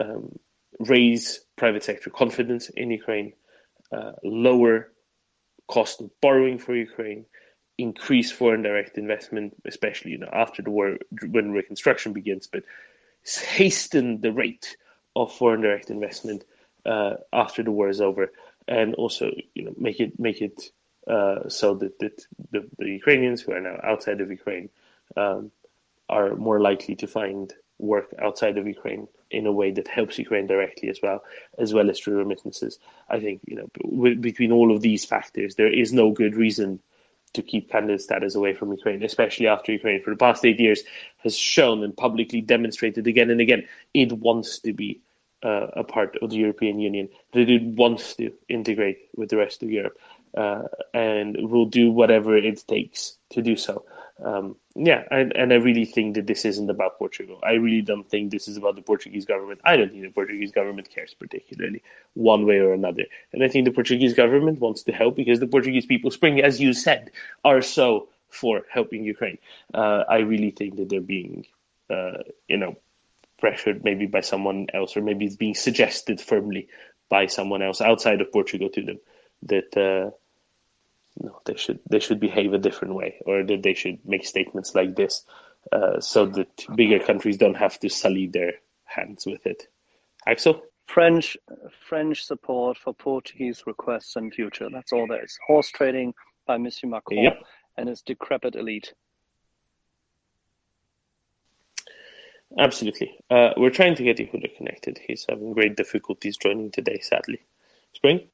um, raise private sector confidence in Ukraine, uh, lower cost of borrowing for Ukraine, increase foreign direct investment, especially you know after the war when reconstruction begins, but hasten the rate of foreign direct investment uh, after the war is over, and also you know make it make it uh, so that, that the, the, Ukrainians who are now outside of Ukraine um, are more likely to find work outside of Ukraine in a way that helps Ukraine directly as well, as well as through remittances. I think you know between all of these factors, there is no good reason to keep candidate status away from Ukraine, especially after Ukraine for the past eight years has shown and publicly demonstrated again and again it wants to be uh, a part of the European Union, that it wants to integrate with the rest of Europe, uh, and will do whatever it takes to do so. Um, yeah, and, and I really think that this isn't about Portugal. I really don't think this is about the Portuguese government. I don't think the Portuguese government cares particularly one way or another. And I think the Portuguese government wants to help because the Portuguese people, Spring, as you said, are so for helping Ukraine. Uh, I really think that they're being, uh, you know, pressured maybe by someone else, or maybe it's being suggested firmly by someone else outside of Portugal to them that uh, no, they should they should behave a different way, or that they should make statements like this, uh, so that bigger countries don't have to sully their hands with it. Axel. French French support for Portuguese requests and future. That's all there is. Horse trading by Monsieur Macron yep. and his decrepit elite. Absolutely. Uh, we're trying to get Yehuda connected. He's having great difficulties joining today, sadly. Spring?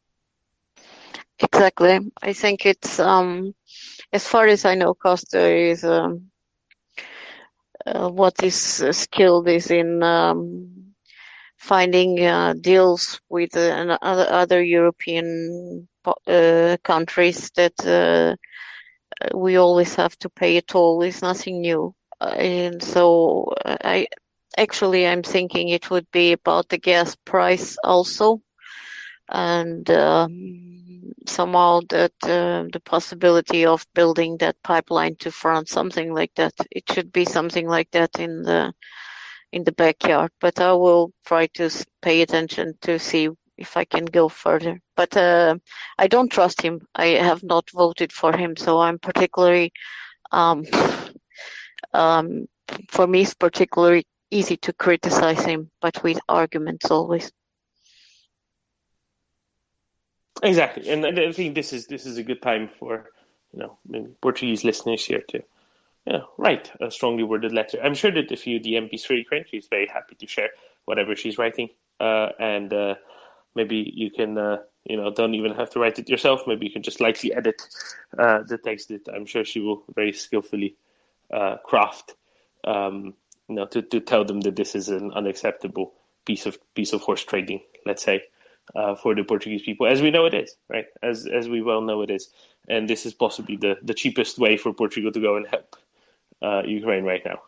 Exactly. I think it's, um, as far as I know, Costa is, um, uh, what is uh, skilled is in um, finding uh, deals with uh, other, other European uh, countries that uh, we always have to pay a toll. It's nothing new and so I actually I'm thinking it would be about the gas price also, and um, somehow that uh, the possibility of building that pipeline to France, something like that. It should be something like that in the in the backyard. But I will try to pay attention to see if I can go further. But uh, I don't trust him. I have not voted for him, so I'm particularly um, um, for me, it's particularly easy to criticize him, but with arguments always. Exactly, and I think this is this is a good time for you know Portuguese listeners here to you know, write a strongly worded letter. I'm sure that if you MP for Ukraine, she's very happy to share whatever she's writing, uh, and uh, maybe you can uh, you know don't even have to write it yourself. Maybe you can just lightly edit uh, the text that I'm sure she will very skillfully uh, craft, um, you know, to, to tell them that this is an unacceptable piece of piece of horse trading, let's say, uh, for the Portuguese people, as we know it is, right? As as we well know it is, and this is possibly the the cheapest way for Portugal to go and help uh, Ukraine right now.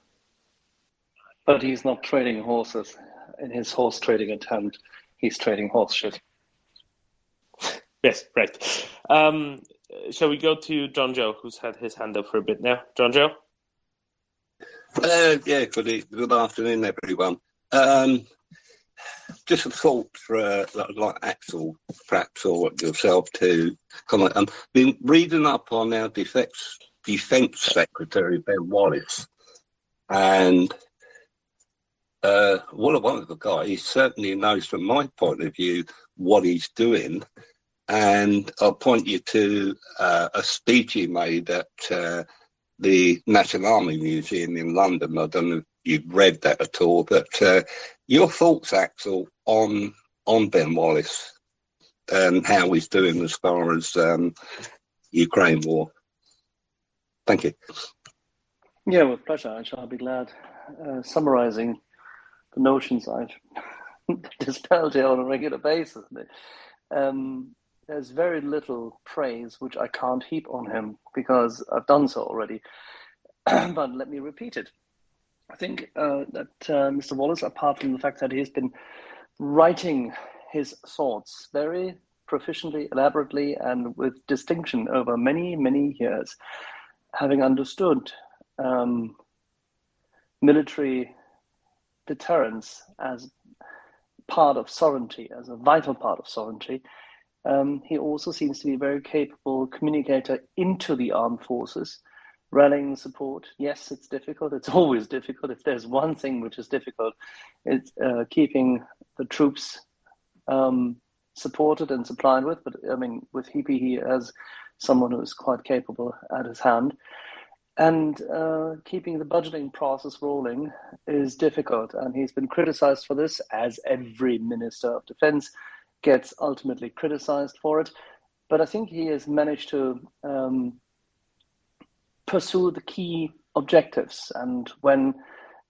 But he's not trading horses. In his horse trading attempt, he's trading horse shit. yes, right. Um, shall we go to John Joe, who's had his hand up for a bit now? John Joe. Uh, yeah, good, good afternoon, everyone. Um, just a thought for uh, like Axel, perhaps, or yourself to comment. I've um, been reading up on our defence defence secretary Ben Wallace, and uh, what a wonderful guy. He certainly knows, from my point of view, what he's doing. And I'll point you to uh, a speech he made at uh, the National Army Museum in London. I don't know you've read that at all, but uh, your thoughts, Axel, on on Ben Wallace and how he's doing as far as um, Ukraine war. Thank you. Yeah, with pleasure. I shall be glad. Uh, summarizing the notions I've dispelled here on a regular basis. Um, there's very little praise which I can't heap on him because I've done so already. but let me repeat it. I think uh, that uh, Mr. Wallace, apart from the fact that he's been writing his thoughts very proficiently, elaborately, and with distinction over many, many years, having understood um, military deterrence as part of sovereignty, as a vital part of sovereignty, um, he also seems to be a very capable communicator into the armed forces, rallying support. Yes, it's difficult. It's always difficult. If there's one thing which is difficult, it's uh, keeping the troops um, supported and supplied with. But I mean, with Heappey, he has someone who is quite capable at his hand. And uh, keeping the budgeting process rolling is difficult. And he's been criticized for this, as every minister of defense gets ultimately criticized for it. But I think he has managed to um, pursue the key objectives. And when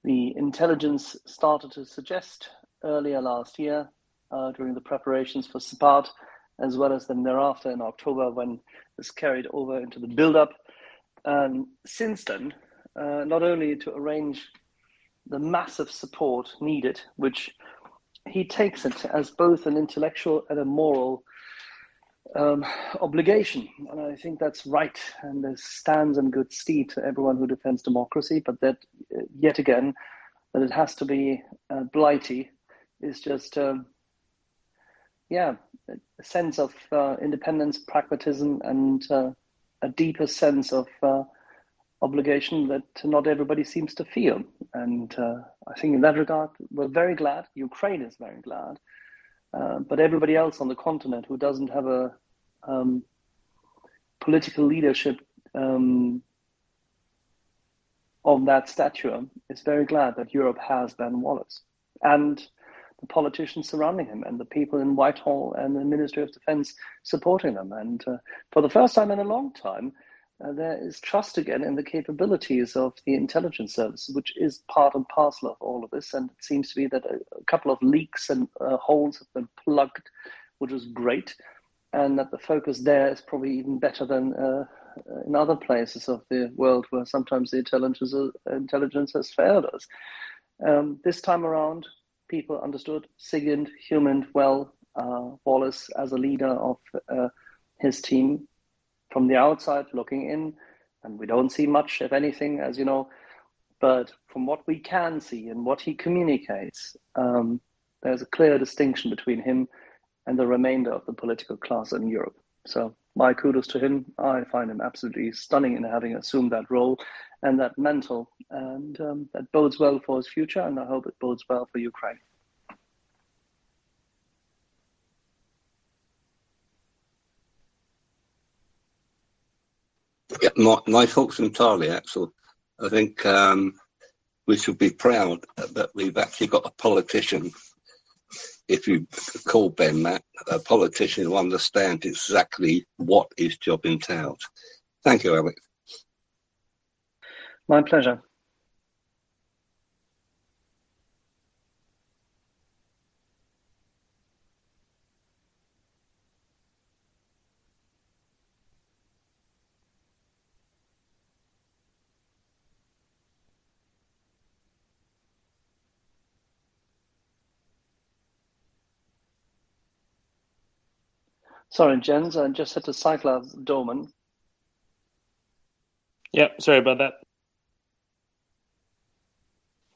the intelligence started to suggest earlier last year, uh, during the preparations for SPART, as well as then thereafter in October when this carried over into the build-up, and since then, uh, not only to arrange the massive support needed, which he takes it as both an intellectual and a moral um, obligation. And I think that's right. And this stands in good stead to everyone who defends democracy. But that, uh, yet again, that it has to be uh, blighty is just, um, yeah, a sense of uh, independence, pragmatism, and uh, a deeper sense of uh, obligation that not everybody seems to feel. And uh, I think in that regard, we're very glad. Ukraine is very glad. Uh, but everybody else on the continent who doesn't have a um, political leadership um, of that stature is very glad that Europe has Ben Wallace and the politicians surrounding him and the people in Whitehall and the Ministry of Defense supporting them. And uh, for the first time in a long time, uh, there is trust again in the capabilities of the intelligence service, which is part and parcel of all of this. And it seems to be that a, a couple of leaks and uh, holes have been plugged, which is great, and that the focus there is probably even better than uh, in other places of the world where sometimes the intelligence, intelligence has failed us. Um, this time around, people understood Sigint, Humint well, uh, Wallace as a leader of uh, his team from the outside looking in, and we don't see much, if anything, as you know. But from what we can see and what he communicates, um, there's a clear distinction between him and the remainder of the political class in Europe. So my kudos to him. I find him absolutely stunning in having assumed that role and that mantle, and um, that bodes well for his future. And I hope it bodes well for Ukraine. Yeah, my, my thoughts entirely, Axel. I think um, we should be proud that we've actually got a politician, if you call Ben that, a politician who understands exactly what his job entails. Thank you, Alex. My pleasure. Sorry, Jens, I just had to cycle out Doman. Yeah, sorry about that.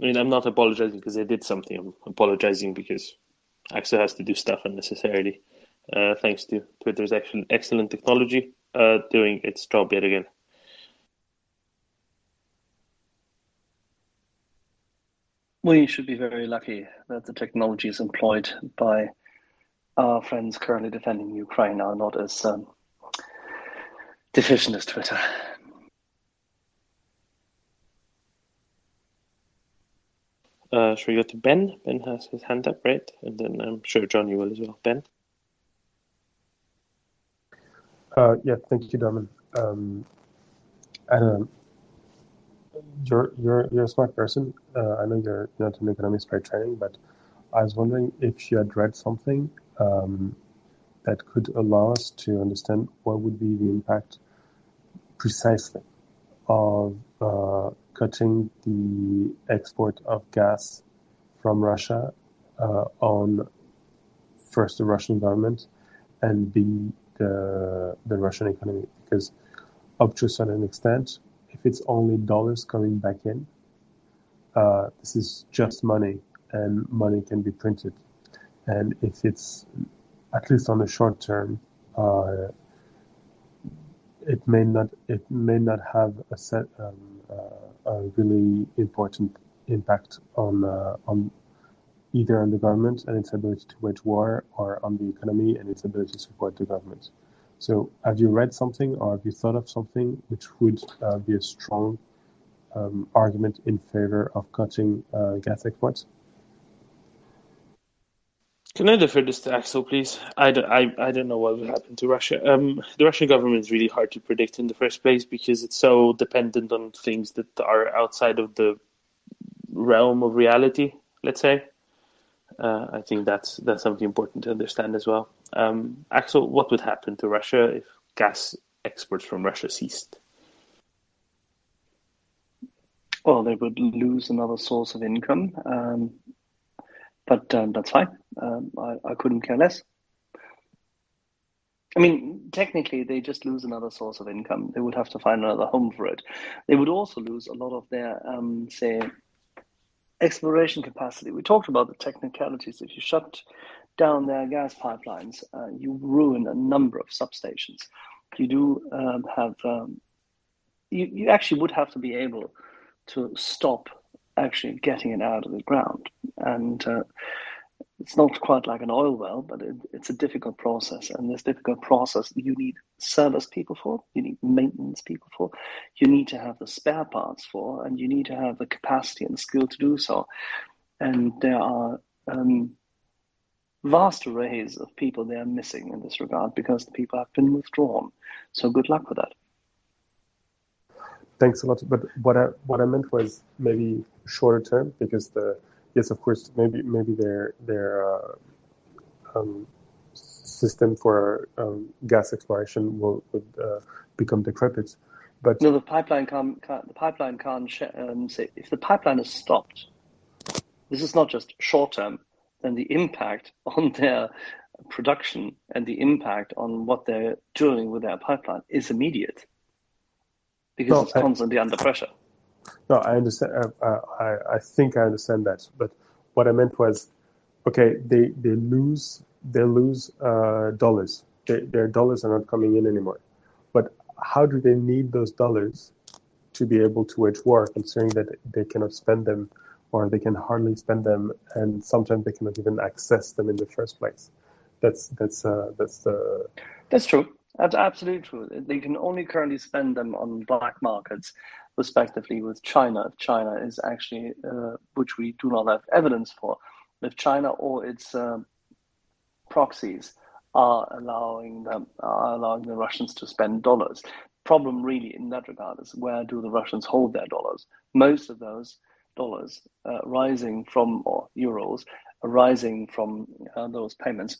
I mean, I'm not apologizing because I did something. I'm apologizing because Axel has to do stuff unnecessarily. Uh, thanks to Twitter's excellent, excellent technology uh, doing its job yet again. We should be very lucky that the technology is employed by our friends currently defending Ukraine are not as um, deficient as Twitter. Uh, should we go to Ben? Ben has his hand up, right? And then I'm sure John, you will as well. Ben? Uh, yeah, thank you, Domin. Um, and, um, you're, you're, you're a smart person. Uh, I know you're not an economist by training, but I was wondering if you had read something um, that could allow us to understand what would be the impact precisely of uh, cutting the export of gas from Russia uh, on first the Russian government and B the the Russian economy. Because up to a certain extent if it's only dollars coming back in uh, this is just money and money can be printed and if it's at least on the short term, uh, it may not it may not have a set um, uh, a really important impact on uh, on either on the government and its ability to wage war or on the economy and its ability to support the government. So, have you read something or have you thought of something which would uh, be a strong um, argument in favor of cutting uh, gas exports? Can I defer this to Axel, please? I don't, I, I don't know what will happen to Russia. Um, the Russian government is really hard to predict in the first place because it's so dependent on things that are outside of the realm of reality. Let's say. Uh, I think that's that's something important to understand as well. Um, Axel, what would happen to Russia if gas exports from Russia ceased? Well, they would lose another source of income, um, but um, that's fine. Um, I, I couldn't care less. I mean, technically, they just lose another source of income. They would have to find another home for it. They would also lose a lot of their, um, say, exploration capacity. We talked about the technicalities. If you shut down their gas pipelines, uh, you ruin a number of substations. You do um, have, um, you, you actually would have to be able to stop actually getting it out of the ground. And uh, it's not quite like an oil well, but it, it's a difficult process. And this difficult process, you need service people for, you need maintenance people for, you need to have the spare parts for, and you need to have the capacity and the skill to do so. And there are um, vast arrays of people they are missing in this regard because the people have been withdrawn. So good luck with that. Thanks a lot. But what I what I meant was maybe shorter term because the yes, of course, maybe maybe their their uh, um, system for um, gas exploration will would uh, become decrepit. But no, the pipeline can't, can't the pipeline can't sh- um, say if the pipeline is stopped. This is not just short term. Then the impact on their production and the impact on what they're doing with their pipeline is immediate because no, it's constantly I, under pressure. No, I understand. Uh, uh, I I think I understand that. But what I meant was, okay, they they lose they lose uh, dollars. They, their dollars are not coming in anymore. But how do they need those dollars to be able to wage war, considering that they cannot spend them, or they can hardly spend them, and sometimes they cannot even access them in the first place? That's that's uh, that's the. That's true. That's absolutely true. They can only currently spend them on black markets, respectively, with China. If China is actually, uh, which we do not have evidence for, if China or its uh, proxies are allowing them, are allowing the Russians to spend dollars. Problem really in that regard is where do the Russians hold their dollars? Most of those dollars uh, rising from or euros arising from uh, those payments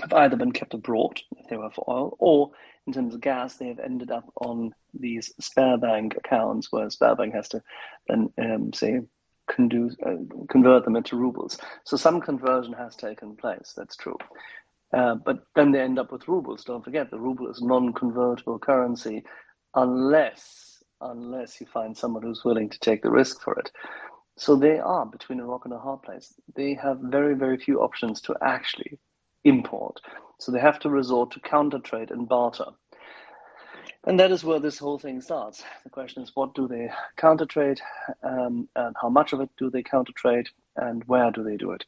have either been kept abroad if they were for oil, or in terms of gas, they have ended up on these Sberbank accounts where Sberbank has to then um, say uh, convert them into rubles. So some conversion has taken place. That's true. Uh, but then they end up with rubles. Don't forget, the ruble is non-convertible currency, unless unless you find someone who's willing to take the risk for it. So they are between a rock and a hard place. They have very very few options to actually import. So they have to resort to counter trade and barter. And that is where this whole thing starts. The question is, what do they counter trade, um, and how much of it do they counter trade, and where do they do it?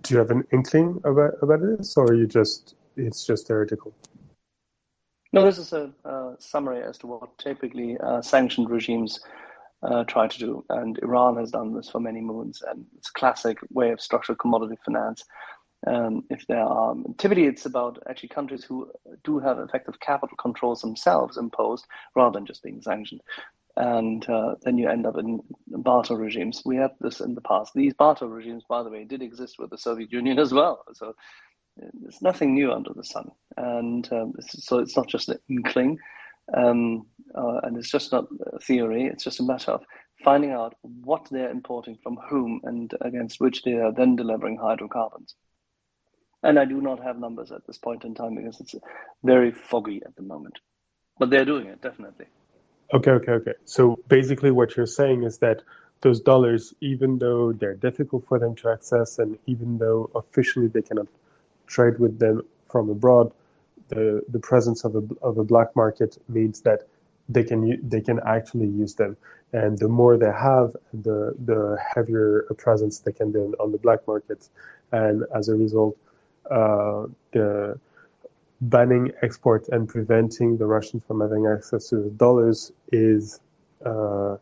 Do you have an inkling about about this, or you just it's just theoretical? No, this is a, a summary as to what typically uh, sanctioned regimes uh, try to do. And Iran has done this for many moons, and it's a classic way of structured commodity finance. Um, if there are typically, it's about actually countries who do have effective capital controls themselves imposed rather than just being sanctioned. And uh, then you end up in barter regimes. We had this in the past. These barter regimes, by the way, did exist with the Soviet Union as well. So there's nothing new under the sun. And um, so it's not just an inkling. Um, uh, and it's just not theory, it's just a matter of finding out what they're importing from whom and against which they are then delivering hydrocarbons. And I do not have numbers at this point in time because it's very foggy at the moment. But they're doing it, definitely. Okay, okay, okay. So basically, what you're saying is that those dollars, even though they're difficult for them to access, and even though officially they cannot trade with them from abroad, the the presence of a of a black market means that they can they can actually use them, and the more they have, the the heavier a presence they can do on the black market, and as a result, uh, the banning export and preventing the Russians from having access to the dollars is uh,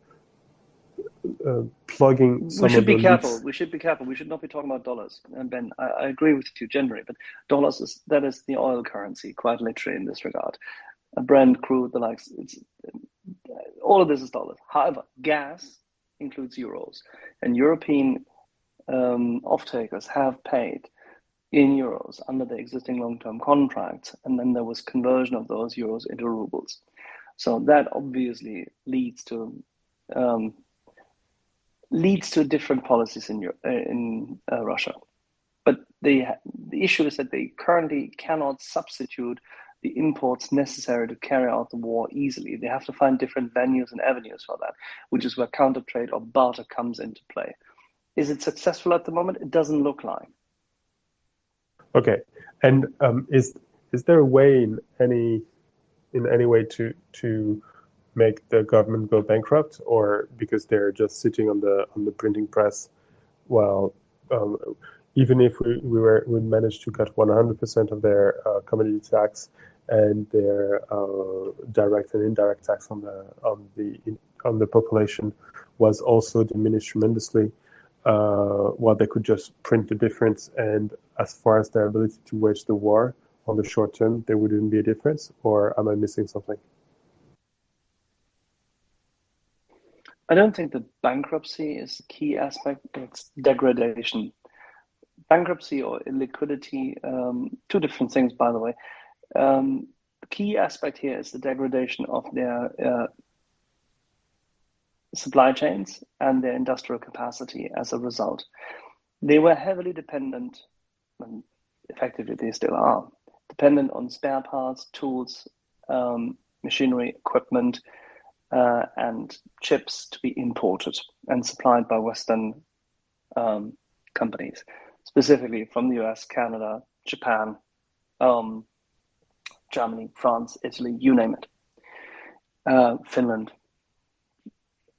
uh, plugging we should be careful. leaks. we should be careful. We should not be talking about dollars. And ben I, I, agree with you generally but dollars is that is the oil currency quite literally in this regard a Brent crude the likes it's all of this is dollars however gas includes euros and european um, off takers have paid in euros under the existing long-term contracts and then there was conversion of those euros into rubles so that obviously leads to um, leads to different policies in uh, in uh, Russia. But the the issue is that they currently cannot substitute the imports necessary to carry out the war easily. They have to find different venues and avenues for that, which is where counter trade or barter comes into play. Is it successful at the moment? It doesn't look like. Okay, and um, is is there a way in any in any way to to make the government go bankrupt, or because they're just sitting on the on the printing press, while um, even if we, we were we managed to cut 100% of their uh, commodity tax and their uh, direct and indirect tax on the on the on the population was also diminished tremendously. Uh, while they could just print the difference, and as far as their ability to wage the war on the short term, there wouldn't be a difference. Or am I missing something? I don't think that bankruptcy is the key aspect. It's degradation. Bankruptcy or illiquidity, um, two different things, by the way. Um, key aspect here is the degradation of their uh, supply chains and their industrial capacity as a result. They were heavily dependent, and effectively they still are, dependent on spare parts, tools, um, machinery, equipment, uh, and chips to be imported and supplied by Western um, companies, specifically from the US, Canada, Japan, um, Germany, France, Italy, you name it, uh, Finland.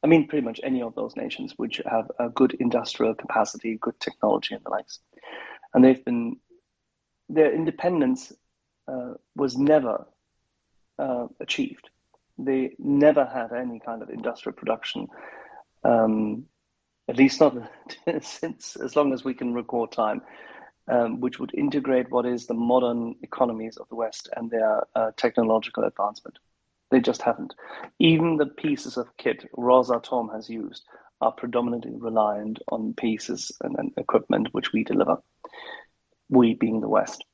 I mean, pretty much any of those nations which have a good industrial capacity, good technology, and the likes. And they've been, their independence uh, was never uh, achieved they never had any kind of industrial production, um, at least not since as long as we can record time, um, which would integrate what is the modern economies of the West and their uh, technological advancement. They just haven't. Even the pieces of kit Rosatom has used are predominantly reliant on pieces and, and equipment which we deliver, we being the West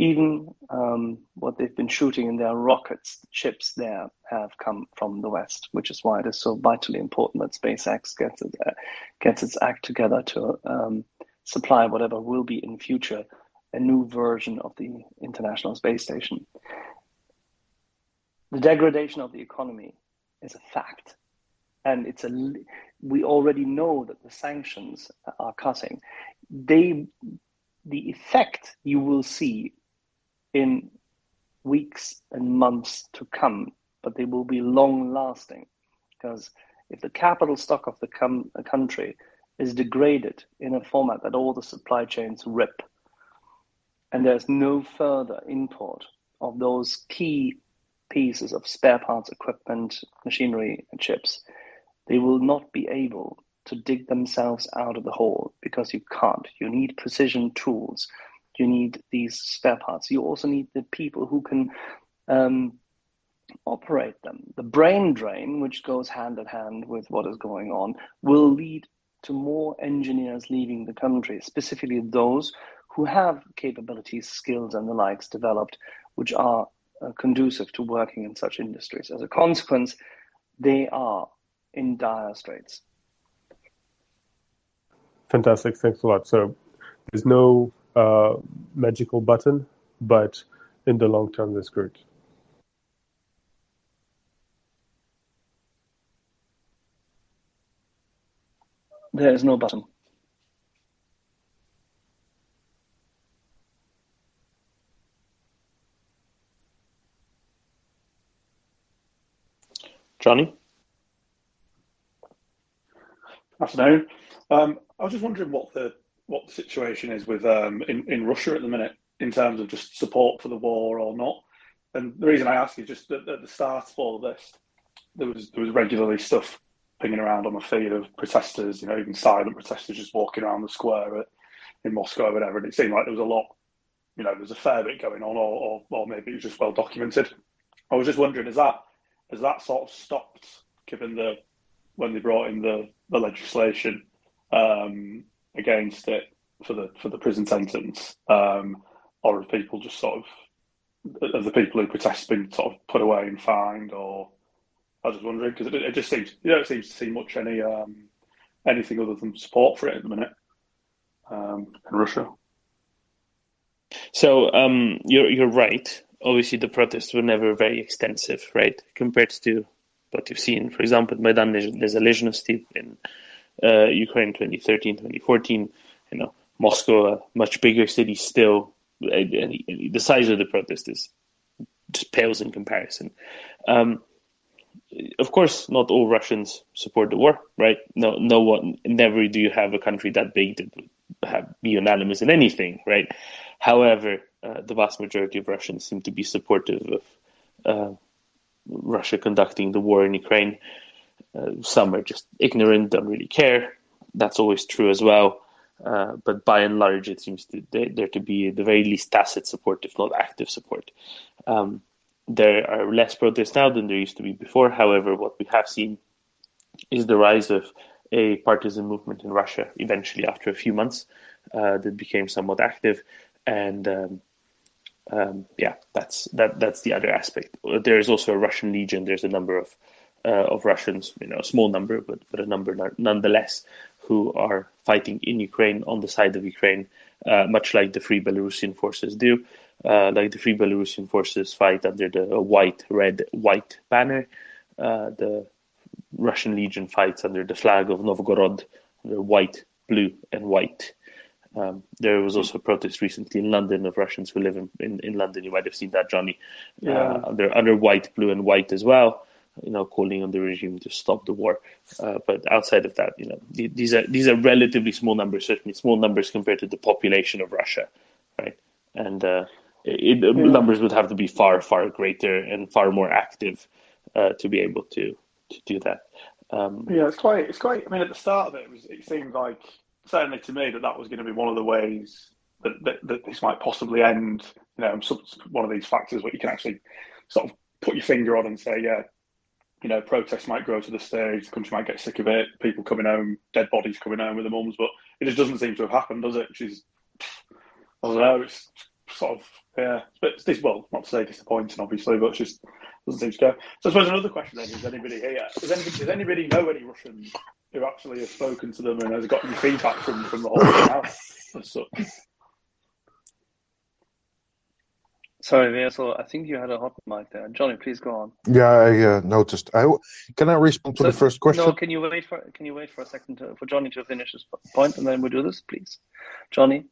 even um, what they've been shooting in their rockets, the chips there have come from the West, which is why it is so vitally important that SpaceX gets, it, uh, gets its act together to um, supply whatever will be in future a new version of the International Space Station. The degradation of the economy is a fact, and it's a. We already know that the sanctions are cutting. They, the effect you will see in weeks and months to come, but they will be long lasting. Because if the capital stock of the com- country is degraded in a format that all the supply chains rip, and there's no further import of those key pieces of spare parts, equipment, machinery, and chips, they will not be able to dig themselves out of the hole because you can't. You need precision tools you need these spare parts. You also need the people who can um, operate them. The brain drain, which goes hand in hand with what is going on, will lead to more engineers leaving the country, specifically those who have capabilities, skills, and the likes developed, which are uh, conducive to working in such industries. As a consequence, they are in dire straits. Fantastic. Thanks a lot. So there's no uh, magical button, but in the long term, they're screwed. There is no button. Johnny? Afternoon. Um, I was just wondering what the what the situation is with um, in in Russia at the minute in terms of just support for the war or not. And the reason I ask is just that at the start of all of this, there was there was regularly stuff pinging around on the feed of protesters, you know, even silent protesters just walking around the square at, in Moscow or whatever. And it seemed like there was a lot, you know, there was a fair bit going on, or, or, or maybe it was just well documented. I was just wondering, is that has that sort of stopped given the when they brought in the, the legislation um, against it for the for the prison sentence, um, or have people just sort of have the people who protest been sort of put away and fined, or I was just wondering because it, it, just seems you don't seem to see much any um, anything other than support for it at the minute um, in Russia. So um, you're you're right. Obviously, the protests were never very extensive, right, compared to what you've seen. For example, Maidan Nezalezhnosti in uh, Ukraine 2013, 2014. You know, Moscow, a much bigger city still. And, and the size of the protest is just pales in comparison. Um, of course, not all Russians support the war, right? No, no one. Never do you have a country that big that would have, be unanimous in anything, right? However, uh, the vast majority of Russians seem to be supportive of uh, Russia conducting the war in Ukraine. Uh, some are just ignorant, don't really care. That's always true as well. Uh, but by and large, it seems to, there to be at the very least tacit support, if not active support. Um, there are less protests now than there used to be before. However, what we have seen is the rise of a partisan movement in Russia eventually after a few months uh, that became somewhat active. And um, um, yeah, that's that. That's the other aspect. There is also a Russian Legion. There's a number of uh, of Russians, you know, a small number, but but a number nonetheless, who are fighting in Ukraine on the side of Ukraine, uh, much like the Free Belarusian forces do. Uh, like the Free Belarusian forces fight under the white, red, white banner. Uh, the Russian Legion fights under the flag of Novgorod, under white, blue, and white. Um, there was also a protest recently in London of Russians who live in, in, in London. You might have seen that, Johnny. Yeah. Uh, under under white, blue, and white as well. You know, calling on the regime to stop the war. Uh, but outside of that, you know, these are these are relatively small numbers. Certainly, small numbers compared to the population of Russia, right? And uh, it, yeah. numbers would have to be far far greater and far more active uh, to be able to to do that. Um, yeah, it's quite. It's quite. I mean, at the start of it, it, was, it seemed like certainly to me that that was going to be one of the ways that, that, that this might possibly end. You know, some, one of these factors where you can actually sort of put your finger on and say, yeah, you know, protests might grow to the stage, the country might get sick of it, people coming home, dead bodies coming home with their mums, but it just doesn't seem to have happened, does it? Which is, I don't know, it's sort of, yeah, but it's this, well, not to say disappointing, obviously, but it's just doesn't seem to go. So I suppose another question then is anybody here, does anybody, does anybody know any Russians who actually have spoken to them and has got any feedback from, from the whole house as such. Sorry, Versal, I think you had a hot mic there. Johnny, please go on. Yeah, I uh, noticed. I, can I respond to so, the first question? No, can you wait for can you wait for a second to, for Johnny to finish his point, and then we do this, please, Johnny.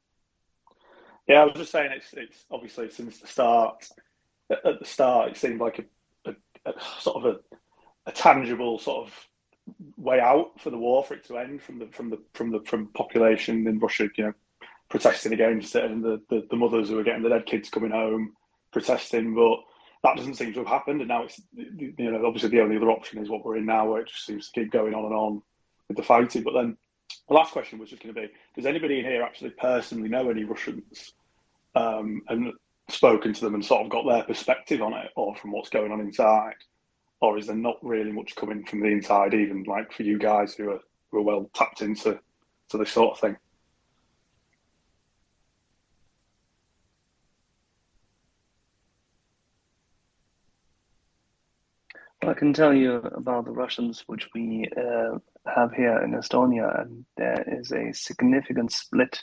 Yeah, I was just saying it's it's obviously since the start. At the start, it seemed like a, a, a sort of a, a tangible sort of way out for the war for it to end from the from the from the from population in Russia, you know, protesting against it, and the, the, the mothers who are getting the dead kids coming home protesting, but that doesn't seem to have happened. And now it's you know obviously the only other option is what we're in now, where it just seems to keep going on and on with the fighting. But then the last question was just going to be: Does anybody in here actually personally know any Russians um, and spoken to them and sort of got their perspective on it, or from what's going on inside? or is there not really much coming from the inside, even like for you guys who are who are well tapped into to this sort of thing? Well I can tell you about the Russians, which we uh, have here in Estonia, and there is a significant split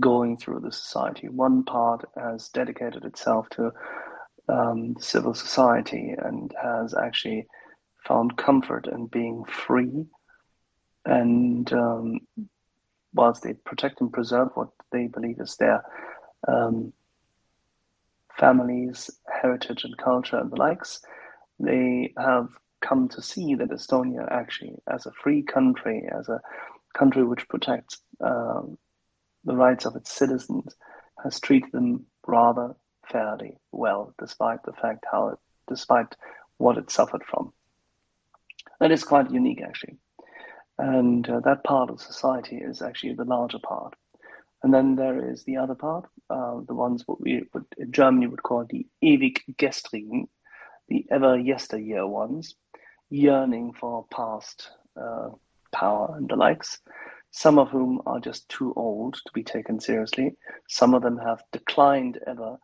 going through the society. One part has dedicated itself to um, civil society and has actually found comfort in being free and um, whilst they protect and preserve what they believe is their um, families, heritage, and culture, and the likes, they have come to see that Estonia actually, as a free country, as a country which protects um, the rights of its citizens, has treated them rather fairly well, despite the fact how, it, despite what it suffered from. That is quite unique, actually. And uh, that part of society is actually the larger part. And then there is the other part, uh, the ones what we would, in Germany would call the ewig gestrigen, the ever yesteryear ones, yearning for past uh, power and the likes, some of whom are just too old to be taken seriously. Some of them have declined ever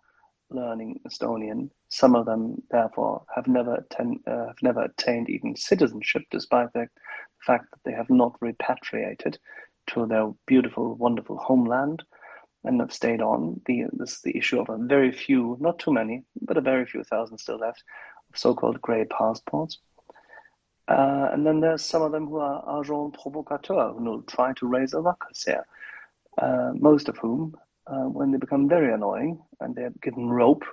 learning Estonian. Some of them, therefore, have never, attend, uh, have never attained even citizenship, despite the fact that they have not repatriated to their beautiful, wonderful homeland and have stayed on. The, this the issue of a very few, not too many, but a very few thousand still left, of so-called grey passports. Uh, and then there's some of them who are agents provocateurs, who will try to raise a ruckus here. Uh, most of whom, uh, when they become very annoying and they're given rope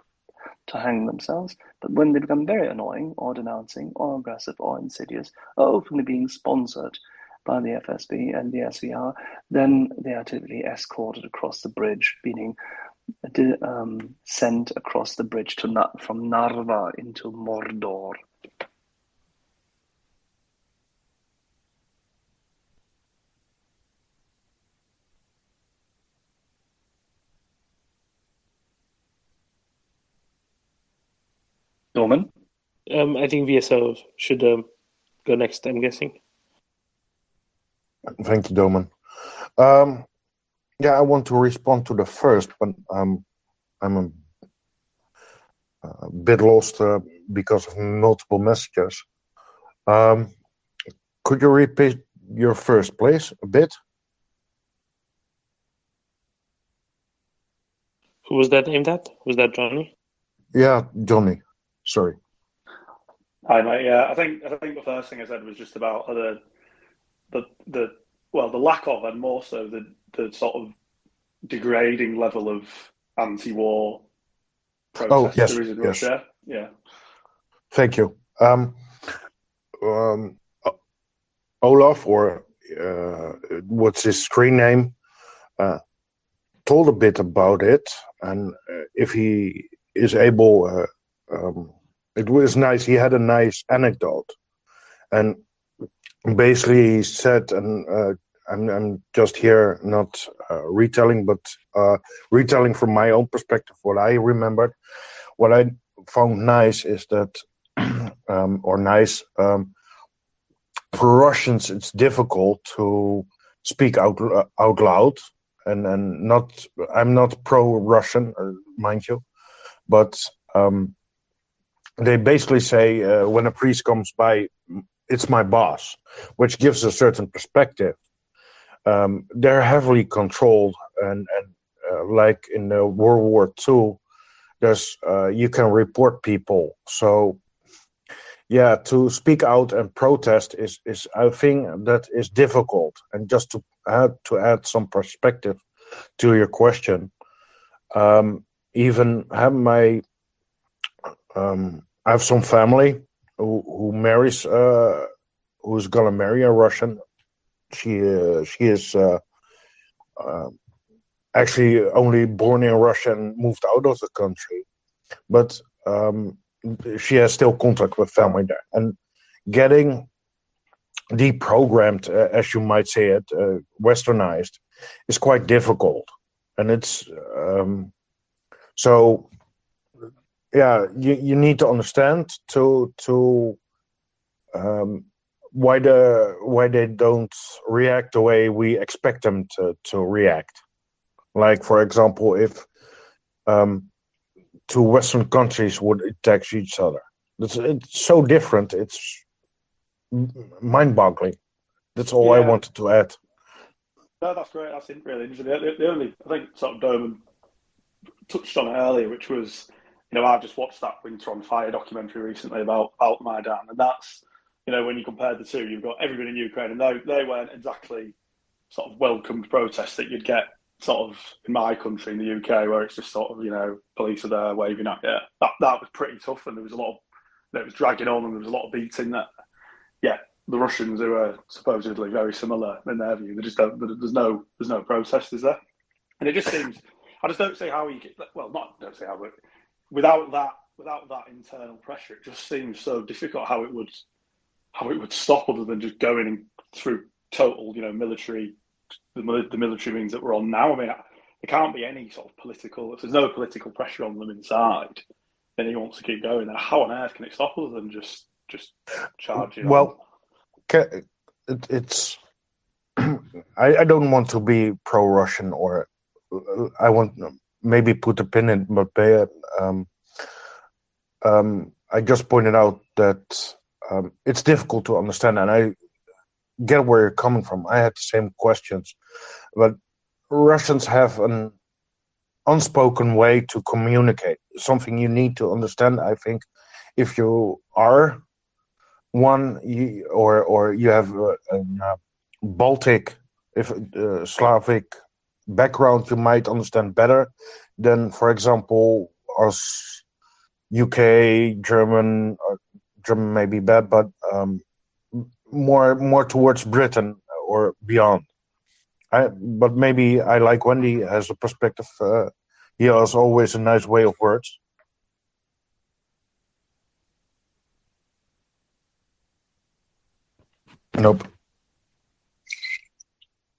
to hang themselves, but when they become very annoying or denouncing or aggressive or insidious, are openly being sponsored by the FSB and the SVR, then they are typically escorted across the bridge, meaning um, sent across the bridge to from Narva into Mordor. Norman? Um, I think VSO should um, go next, I'm guessing. Thank you, Doman. Um, yeah, I want to respond to the first, but um, I'm a, a bit lost uh, because of multiple messages. Um, could you repeat your first, please, a bit? Who was that aimed at? Was that Johnny? Yeah, Johnny. Sorry. Hi, mate. Yeah, I think I think the first thing I said was just about the the the well the lack of and more so the the sort of degrading level of anti-war protest oh, yes, there is in yes. Russia. Yeah. Thank you. Um, um, Olaf, or uh, what's his screen name, uh, told a bit about it, and uh, if he is able uh, um, it was nice. He had a nice anecdote, and basically he said, and uh, I'm, I'm just here not uh, retelling, but uh, retelling from my own perspective what I remembered. What I found nice is that, um, or nice um, for Russians, it's difficult to speak out uh, out loud, and and not. I'm not pro-Russian, uh, mind you, but um, they basically say uh, when a priest comes by, it's my boss, which gives a certain perspective. Um, they're heavily controlled, and, and uh, like in the World War II, there's uh, you can report people. So, yeah, to speak out and protest is is a thing that is difficult. And just to add to add some perspective to your question, um, even have my um, I have some family who, who marries, uh, who's gonna marry a Russian. She uh, she is uh, uh, actually only born in Russia and moved out of the country, but um, she has still contact with family there. And getting deprogrammed, uh, as you might say it, uh, westernized, is quite difficult, and it's um, so yeah you, you need to understand to to um, why the why they don't react the way we expect them to to react. Like for example if um, two western countries would attack each other. It's, it's so different. It's mind-boggling. That's all yeah. i wanted to add. No that's great. That's really interesting. The, only i think sort of Doman touched on it earlier which was know, I've just watched that Winter on Fire documentary recently about about Maidan, and that's you know, when you compare the two, you've got everybody in Ukraine, and they they weren't exactly sort of welcomed protests that you'd get sort of in my country in the UK, where it's just sort of you know police are there waving at you. That that was pretty tough, and there was a lot of that was dragging on, and there was a lot of beating. That yeah, the Russians who are supposedly very similar in their view, they just don't. There's no there's no protest, is there? And it just seems. I just don't see how you get. Well, not don't see how, but without that without that internal pressure, it just seems so difficult how it would how it would stop other than just going through total, you know, military the, the military means that we're on now. I mean, there can't be any sort of political. If there's no political pressure on them inside, then he wants to keep going. And how on earth can it stop other than just just charging? Well, it, it's. I, I don't want to be pro-Russian or I want maybe put a pin in, but um, um, I just pointed out that um, it's difficult to understand, and I get where you're coming from. I had the same questions, but Russians have an unspoken way to communicate. Something you need to understand, I think, if you are one or or you have a, a Baltic, if uh, Slavic background, you might understand better than, for example, us UK, German, uh, German may be bad, but um, more more towards Britain or beyond. I, but maybe I like Wendy as a perspective. Uh, he has always a nice way of words. Nope.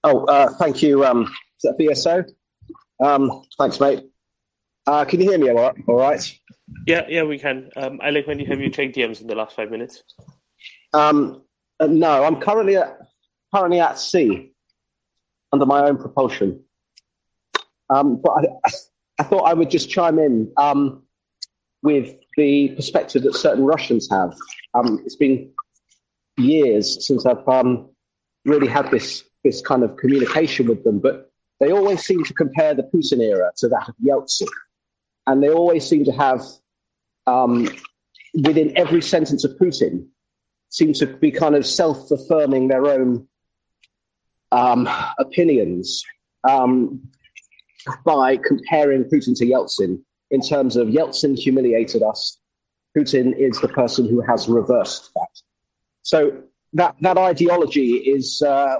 Oh, uh, thank you. Um, is that BSO? Um, thanks, mate. Uh, can you hear me all right? Yeah, yeah, we can. Um, I like when you have you checked DMs in the last five minutes. Um, uh, no, I'm currently at currently at sea under my own propulsion. Um, but I, I, thought I would just chime in um, with the perspective that certain Russians have. Um, it's been years since I've um, really had this this kind of communication with them, but they always seem to compare the Putin era to that of Yeltsin, and they always seem to have um, within every sentence of Putin seem to be kind of self affirming their own um, opinions um, by comparing Putin to Yeltsin in terms of Yeltsin humiliated us. Putin is the person who has reversed that. So that that ideology is uh,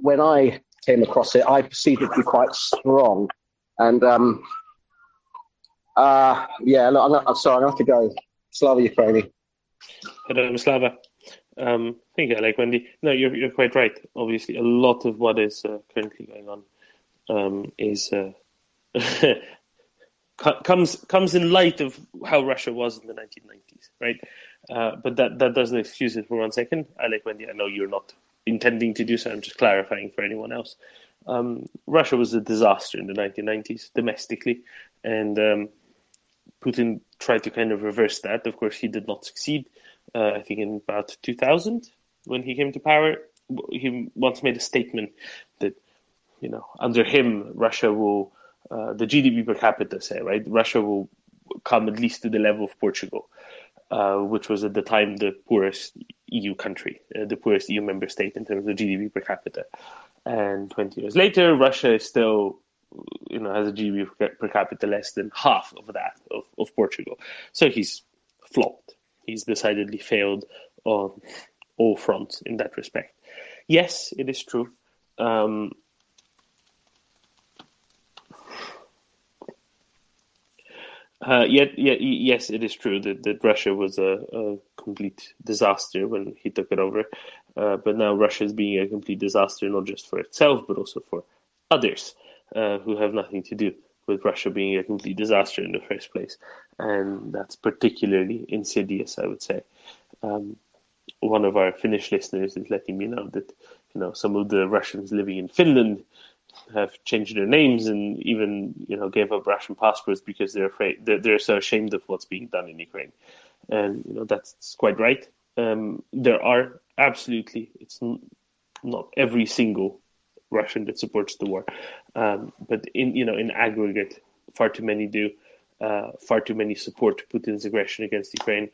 when I came across it, I perceived it to be quite strong. And um, uh, yeah, look, I'm, not, I'm sorry, to have to go. Slava Ukraini. Hello, Slava. Um, thank you, like Wendy. No, you're you're quite right. Obviously, a lot of what is uh, currently going on um, is uh, comes comes in light of how Russia was in the 1990s, right? Uh, but that that doesn't excuse it for one second. I like Wendy. I know you're not intending to do so. I'm just clarifying for anyone else. Um, Russia was a disaster in the 1990s domestically, and um, Putin tried to kind of reverse that. Of course, he did not succeed uh, I think in about 2000 when he came to power. He once made a statement that, you know, under him, Russia will, uh, the GDP per capita, say, right, Russia will come at least to the level of Portugal, uh, which was at the time the poorest EU country, uh, the poorest EU member state in terms of GDP per capita. And 20 years later, Russia is still you know has a GDP per capita less than half of that of, of Portugal. So he's flopped he's decidedly failed on all fronts in that respect. Yes, it is true. Um, uh, yet, yet, yes, it is true that, that Russia was a, a complete disaster when he took it over. Uh, but now Russia is being a complete disaster, not just for itself, but also for others uh, who have nothing to do with Russia being a complete disaster in the first place, and that's particularly insidious, I would say. Um, one of our Finnish listeners is letting me know that you know some of the Russians living in Finland have changed their names and even you know gave up Russian passports because they're afraid they're, they're so ashamed of what's being done in Ukraine, and you know that's quite right. Um, there are absolutely it's not every single Russian that supports the war. Um, but in you know in aggregate, far too many do. Uh, far too many support Putin's aggression against Ukraine,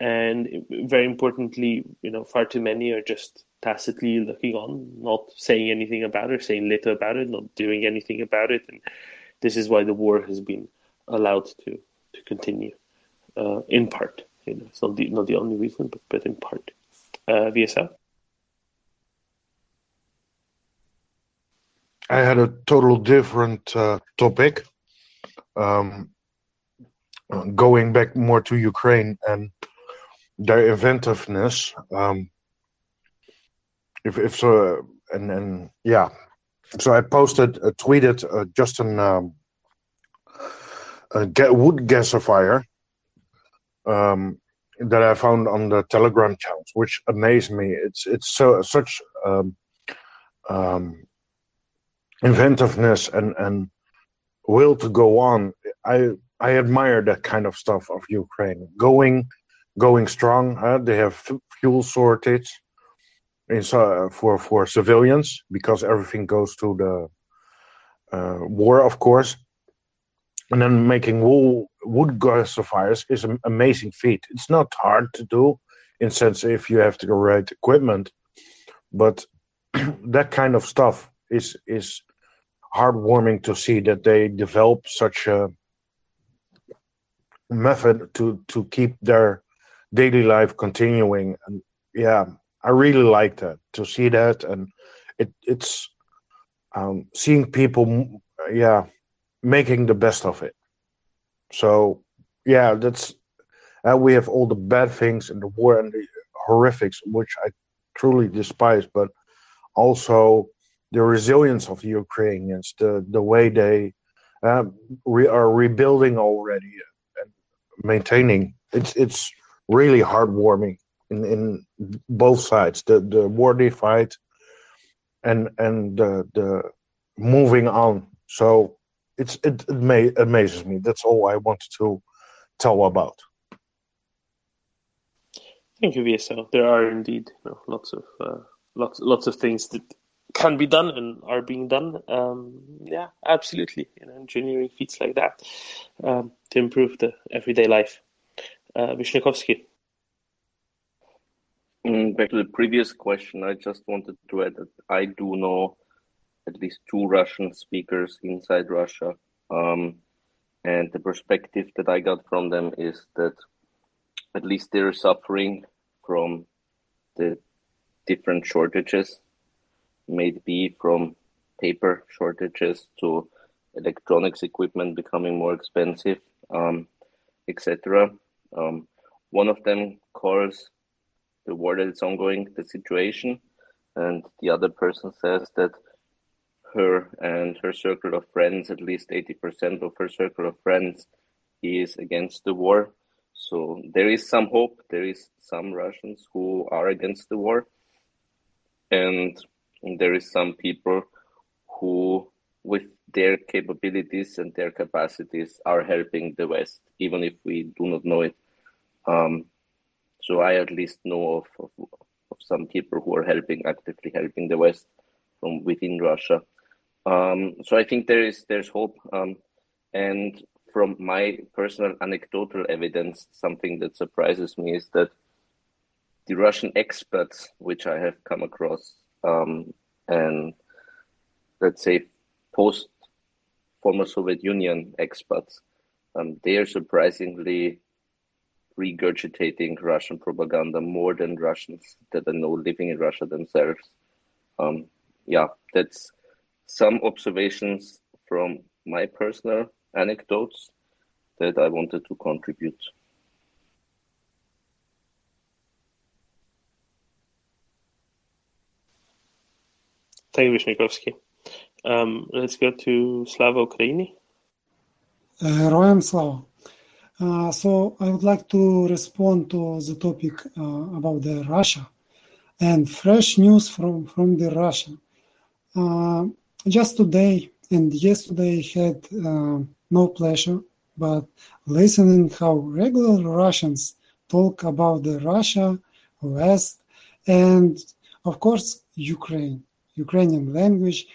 and very importantly, you know, far too many are just tacitly looking on, not saying anything about it, saying little about it, not doing anything about it, and this is why the war has been allowed to to continue, uh, in part. You know, it's not the not the only reason, but but in part. Uh, VSL. I had a total different uh, topic. Um, going back more to Ukraine and their inventiveness. Um, if if so, and and yeah, so I posted, uh, tweeted uh, just an um, a wood gasifier um, that I found on the Telegram channels, which amazed me. It's it's so such um, um, inventiveness and and will to go on. I I admire that kind of stuff of Ukraine going going strong. Uh, they have fuel shortage uh, for for civilians because everything goes to the uh, war, of course. And then making wool, wood gasifiers is an amazing feat. It's not hard to do, in sense if you have the right equipment, but that kind of stuff is is heartwarming to see that they develop such a method to to keep their daily life continuing and yeah I really like that to see that, and it it's um, seeing people, yeah, making the best of it. So yeah, that's uh, we have all the bad things and the war and the horrifics, which I truly despise, but also the resilience of the Ukrainians, the the way they uh, re- are rebuilding already and maintaining. It's it's really heartwarming in, in both sides the the war they fight and and the, the moving on. So it's it, it may, amazes me. That's all i wanted to tell about. Thank you vsl there are indeed you know, lots of uh, lots lots of things that can be done and are being done. Um, yeah absolutely. You know engineering feats like that um, to improve the everyday life uh, Vyshniakovsky. Mm, back to the previous question, I just wanted to add that I do know at least two Russian speakers inside Russia. Um, and the perspective that I got from them is that at least they're suffering from the different shortages, maybe from paper shortages to electronics equipment becoming more expensive, um, etc. Um, one of them calls the war that is ongoing, the situation, and the other person says that her and her circle of friends, at least 80% of her circle of friends, is against the war. So there is some hope. There is some Russians who are against the war, and there is some people who, with their capabilities and their capacities, are helping the West, even if we do not know it. Um, so I at least know of, of, of some people who are helping, actively helping the West from within Russia. Um, so I think there is there's hope. Um, and from my personal anecdotal evidence, something that surprises me is that the Russian experts, which I have come across, um, and let's say post former Soviet Union experts, um, they are surprisingly regurgitating Russian propaganda more than Russians that are now living in Russia themselves. Um, yeah, that's some observations from my personal anecdotes that I wanted to contribute. Thank you, Vyshniakovsky. Um, let's go to Slava Ukraini. Uh, Героям слава! Uh, so I would like to respond to the topic uh, about the Russia and fresh news from from the Russia. Uh, just today and yesterday I had uh, no pleasure, but listening how regular Russians talk about the Russia, West, and of course Ukraine, Ukrainian language,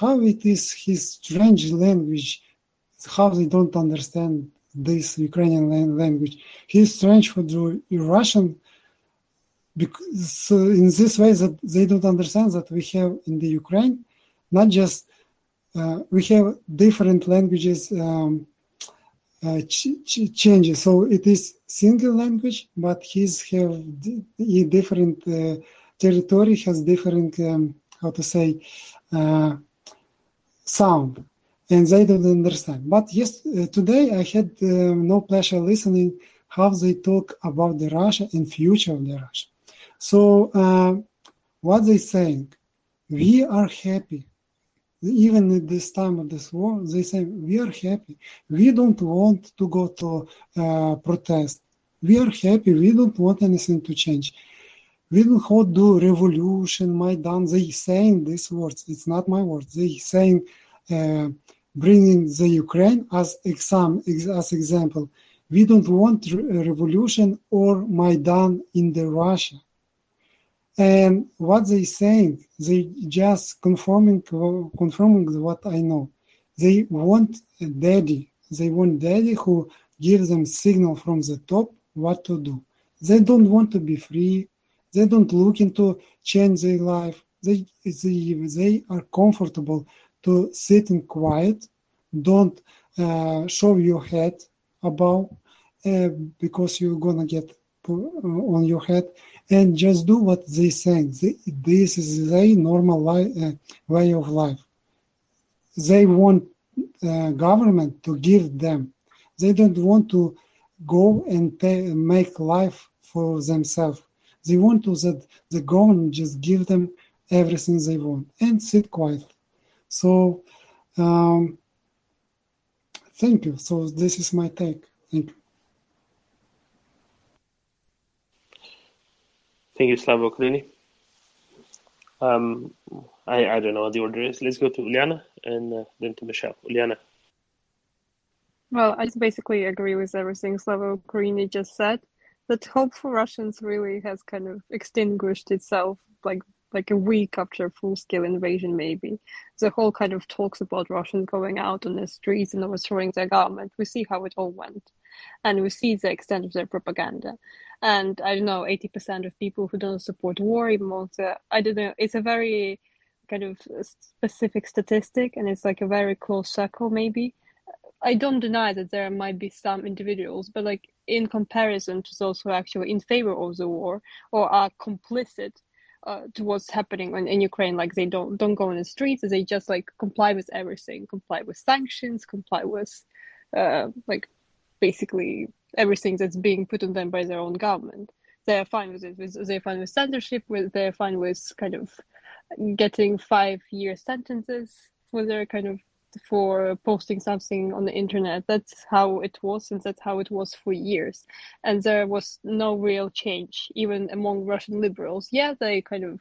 how it is his strange language, how they don't understand this Ukrainian language. He's strange for the Russian because in this way that they don't understand that we have in the Ukraine not just uh, we have different languages um, uh, ch- ch- changes. So it is single language, but his have d- different uh, territory has different um, how to say uh, sound, and they don't understand. But yes, uh, today I had uh, no pleasure listening how they talk about the Russia and future of the Russia. So uh, what they saying, we are happy. Even at this time of this war, they say we are happy. We don't want to go to uh, protest. We are happy. We don't want anything to change. We don't want to do revolution, Maidan. They saying these words. It's not my words. They saying uh, bringing the Ukraine as exam as example. We don't want re- uh, revolution or Maidan in the Russia. And what they saying, they just confirming confirming what I know. They want a daddy. They want daddy who gives them signal from the top what to do. They don't want to be free. They don't look into change their life. They they, they are comfortable to sit in quiet. Don't uh, show your head above uh, because you're gonna get on your head and just do what they saying. This is their normal li- uh, way of life. They want uh, government to give them. They don't want to go and make life for themselves. They want to that the government just give them everything they want and sit quietly. So, um, thank you. So this is my take. Thank you. Thank you, Slavo Kulini. Um, I, I don't know what the order is. Let's go to Uliana and uh, then to Michelle. Uliana. Well, I basically agree with everything Slavo Kulini just said. That hope for Russians really has kind of extinguished itself like like a week after a full scale invasion, maybe. The whole kind of talks about Russians going out on the streets and overthrowing their government. We see how it all went. And we see the extent of their propaganda. And I don't know, 80% of people who don't support war, even the, I don't know, it's a very kind of specific statistic and it's like a very close circle, maybe. I don't deny that there might be some individuals, but like in comparison to those who are actually in favor of the war or are complicit uh, to what's happening in, in Ukraine. Like they don't don't go in the streets. They just like comply with everything, comply with sanctions, comply with uh, like basically everything that's being put on them by their own government. They're fine with it. With, They're fine with censorship. With, They're fine with kind of getting five year sentences for their kind of for posting something on the internet. That's how it was, and that's how it was for years. And there was no real change, even among Russian liberals. Yeah, they kind of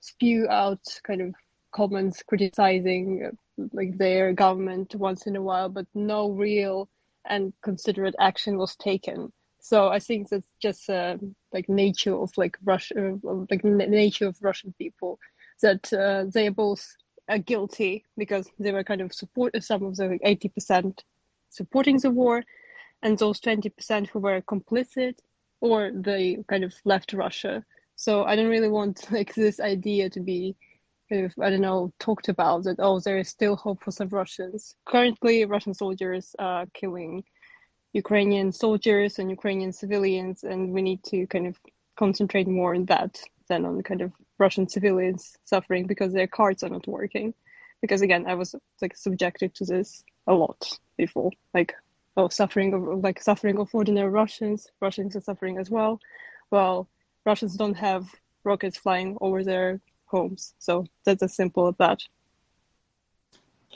spew out kind of comments criticizing like their government once in a while, but no real and considerate action was taken. So I think that's just uh, like nature of like Russia, like nature of Russian people that uh, they are both guilty because they were kind of support some of the eighty percent supporting the war, and those twenty percent who were complicit or they kind of left Russia. So I don't really want like this idea to be kind of I don't know talked about that oh there is still hope for some Russians. Currently, Russian soldiers are killing Ukrainian soldiers and Ukrainian civilians, and we need to kind of concentrate more on that than on kind of Russian civilians suffering because their cards are not working. Because again, I was like subjected to this a lot before, like oh, suffering of like suffering of ordinary Russians. Russians are suffering as well. Well, Russians don't have rockets flying over their homes, so that's as simple as that.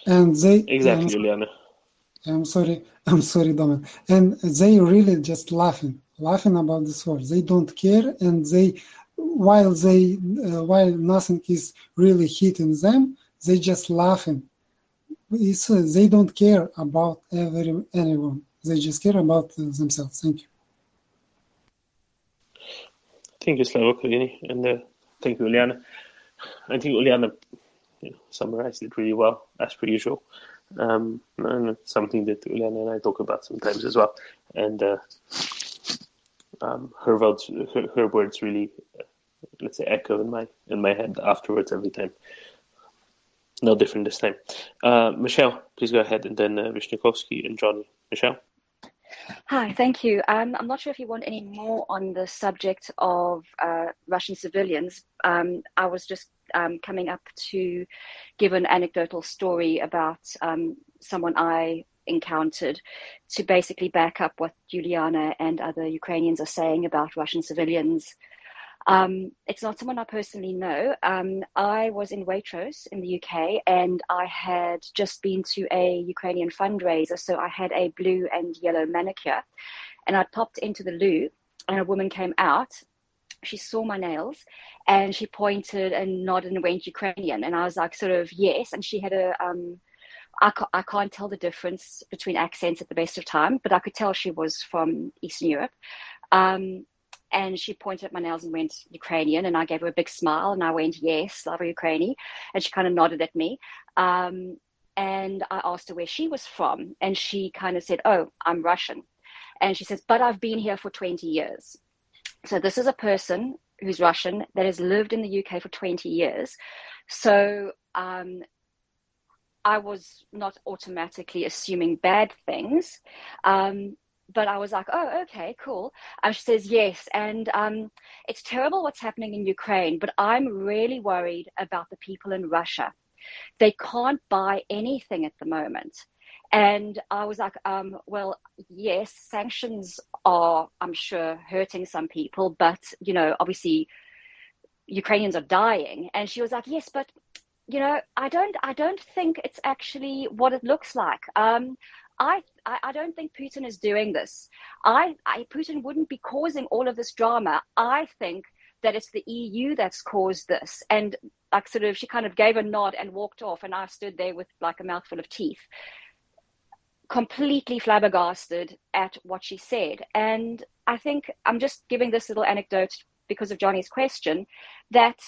And they Exactly, um, Juliana. I'm sorry, I'm sorry, Domin. And they really just laughing, laughing about this war. They don't care, and they, while they, uh, while nothing is really hitting them, they just laughing. It's, uh, they don't care about every anyone. They just care about uh, themselves. Thank you. Thank you, Slavo Kulini, and uh, thank you, Uliana. I think Uliana you know, summarized it really well, as per usual. Um, and it's something that Uliana and I talk about sometimes as well. And uh, um, her words, her, her words really, let's say, echo in my in my head afterwards every time. No different this time. Uh, Michelle, please go ahead, and then uh, Vyshniakovsky and Johnny. Michelle. Hi, thank you. Um, I'm not sure if you want any more on the subject of uh, Russian civilians. Um, I was just um, coming up to give an anecdotal story about um, someone I encountered to basically back up what Juliana and other Ukrainians are saying about Russian civilians. Um, it's not someone I personally know. Um, I was in Waitrose in the UK and I had just been to a Ukrainian fundraiser. So I had a blue and yellow manicure and I popped into the loo and a woman came out she saw my nails and she pointed and nodded and went Ukrainian. And I was like, sort of, yes. And she had a, um, I, ca- I can't tell the difference between accents at the best of time, but I could tell she was from Eastern Europe. Um, and she pointed at my nails and went Ukrainian, and I gave her a big smile, and I went yes, Slava Ukraini, and she kind of nodded at me. Um, and I asked her where she was from, and she kind of said, "Oh, I'm Russian," and she says, "But I've been here for 20 years." So this is a person who's Russian that has lived in the UK for 20 years. So um, I was not automatically assuming bad things. Um, but I was like, oh, okay, cool. And she says, yes. And um, it's terrible what's happening in Ukraine, but I'm really worried about the people in Russia. They can't buy anything at the moment. And I was like, um, well, yes, sanctions are, I'm sure, hurting some people, but, you know, obviously Ukrainians are dying. And she was like, yes, but, you know, I don't, I don't think it's actually what it looks like. Um, I, I, I don't think Putin is doing this. I, I, Putin wouldn't be causing all of this drama. I think that it's the EU that's caused this. And like sort of, she kind of gave a nod and walked off, and I stood there with like a mouthful of teeth completely flabbergasted at what she said. And I think I'm just giving this little anecdote because of Johnny's question that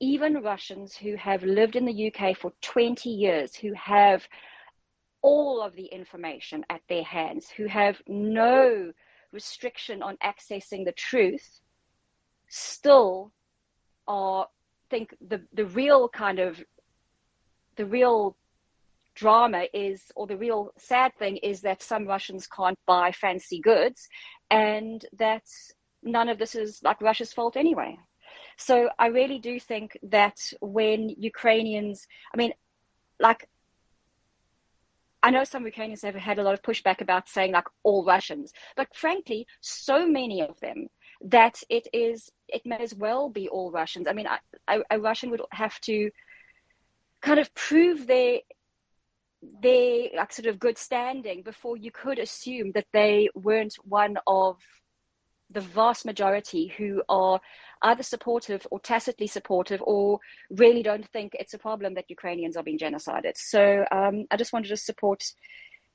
even Russians who have lived in the UK for 20 years, who have all of the information at their hands, who have no restriction on accessing the truth, still are think the the real kind of the real drama is, or the real sad thing is that some Russians can't buy fancy goods and that none of this is like Russia's fault anyway. So I really do think that when Ukrainians, I mean, like, I know some Ukrainians have had a lot of pushback about saying like all Russians, but frankly, so many of them that it is, it may as well be all Russians. I mean, a, a Russian would have to kind of prove their their like sort of good standing before you could assume that they weren't one of the vast majority who are either supportive or tacitly supportive or really don't think it's a problem that Ukrainians are being genocided. So um, I just wanted to support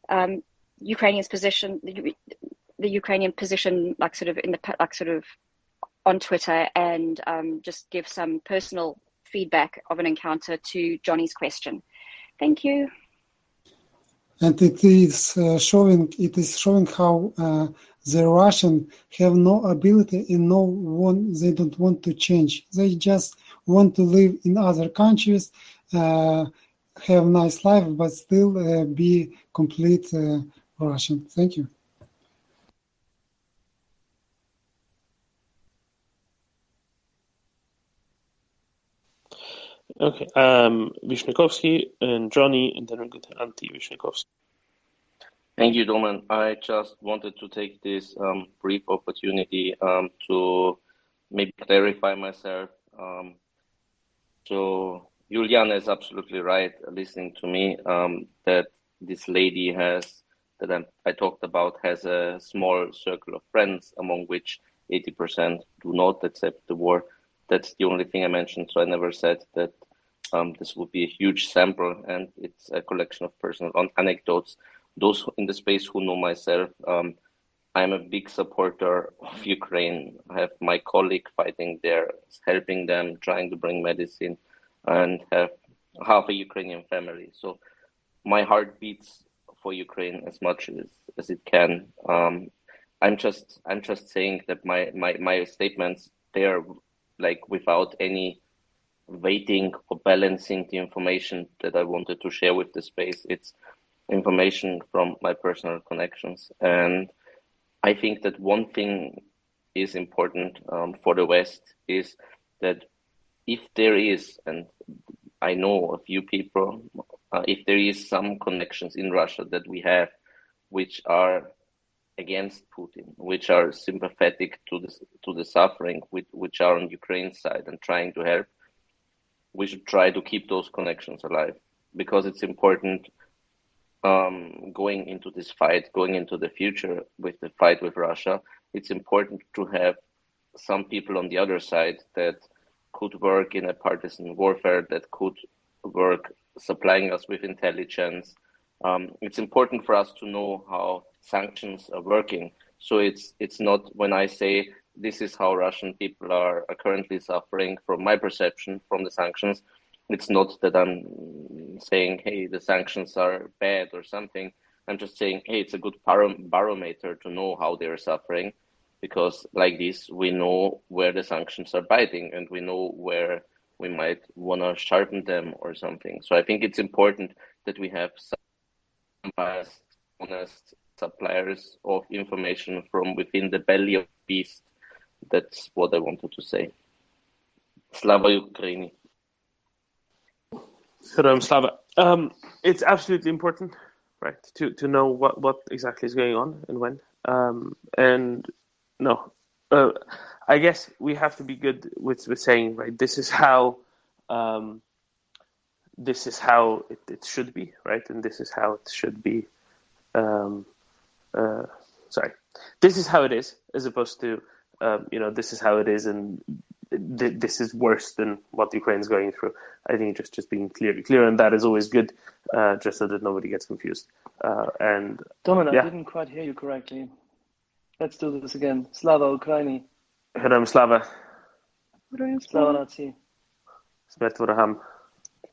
um, Ukrainian's position, the, the, Ukrainian position, like sort of in the like sort of on Twitter, and um, just give some personal feedback of an encounter to Johnny's question. Thank you and it is uh, showing it is showing how uh, the Russian have no ability and no one they don't want to change. They just want to live in other countries, uh, have nice life, but still uh, be complete uh, Russian. Thank you. Okay, um, Vyshniakovsky and Johnny, and then we'll go to Antti Vyshniakovsky. Thank you, Doman. I just wanted to take this um, brief opportunity um, to maybe clarify myself. Um, so Juliana is absolutely right, listening to me, um, that this lady has, that I'm, i talked about, has a small circle of friends, among which 80% do not accept the war. That's the only thing I mentioned. So I never said that um, this would be a huge sample, and it's a collection of personal anecdotes. Those in the space who know myself, um, I'm a big supporter of Ukraine. I have my colleague fighting there, helping them, trying to bring medicine, and have half a Ukrainian family. So my heart beats for Ukraine as much as, as it can. Um, I'm just I'm just saying that my, my, my statements they are like without any weighting or balancing the information that I wanted to share with the space. It's information from my personal connections. And I think that one thing is important um, for the West is that if there is, and I know a few people, uh, if there is some connections in Russia that we have, which are against Putin, which are sympathetic to the to the suffering, which, which are on Ukraine's side and trying to help, we should try to keep those connections alive because it's important um, going into this fight, going into the future with the fight with Russia. It's important to have some people on the other side that could work in a partisan warfare, that could work supplying us with intelligence. Um, it's important for us to know how sanctions are working. So it's it's not when I say this is how Russian people are, are currently suffering from my perception from the sanctions. It's not that I'm saying, hey, the sanctions are bad or something. I'm just saying, hey, it's a good barometer to know how they're suffering because, like this, we know where the sanctions are biting and we know where we might want to sharpen them or something. So I think it's important that we have some biased, honest suppliers of information from within the belly of the beast that's what I wanted to say. Slava Ukraini. Heroim Slava. Um, it's absolutely important, right, to, to know what, what exactly is going on and when. Um, and no, uh, I guess we have to be good with, with saying, right, this is how um, this is how it, it should be, right, and this is how it should be. Um, uh, sorry, this is how it is, as opposed to um, you know, this is how it is, and th- this is worse than what Ukraine is going through. I think just just being clear, clear, and that is always good, uh, just so that nobody gets confused. Uh, and Domin, yeah. I didn't quite hear you correctly. Let's do this again. Slava Ukraini. Heroim Slava. Slava natsii. Smert Voraham.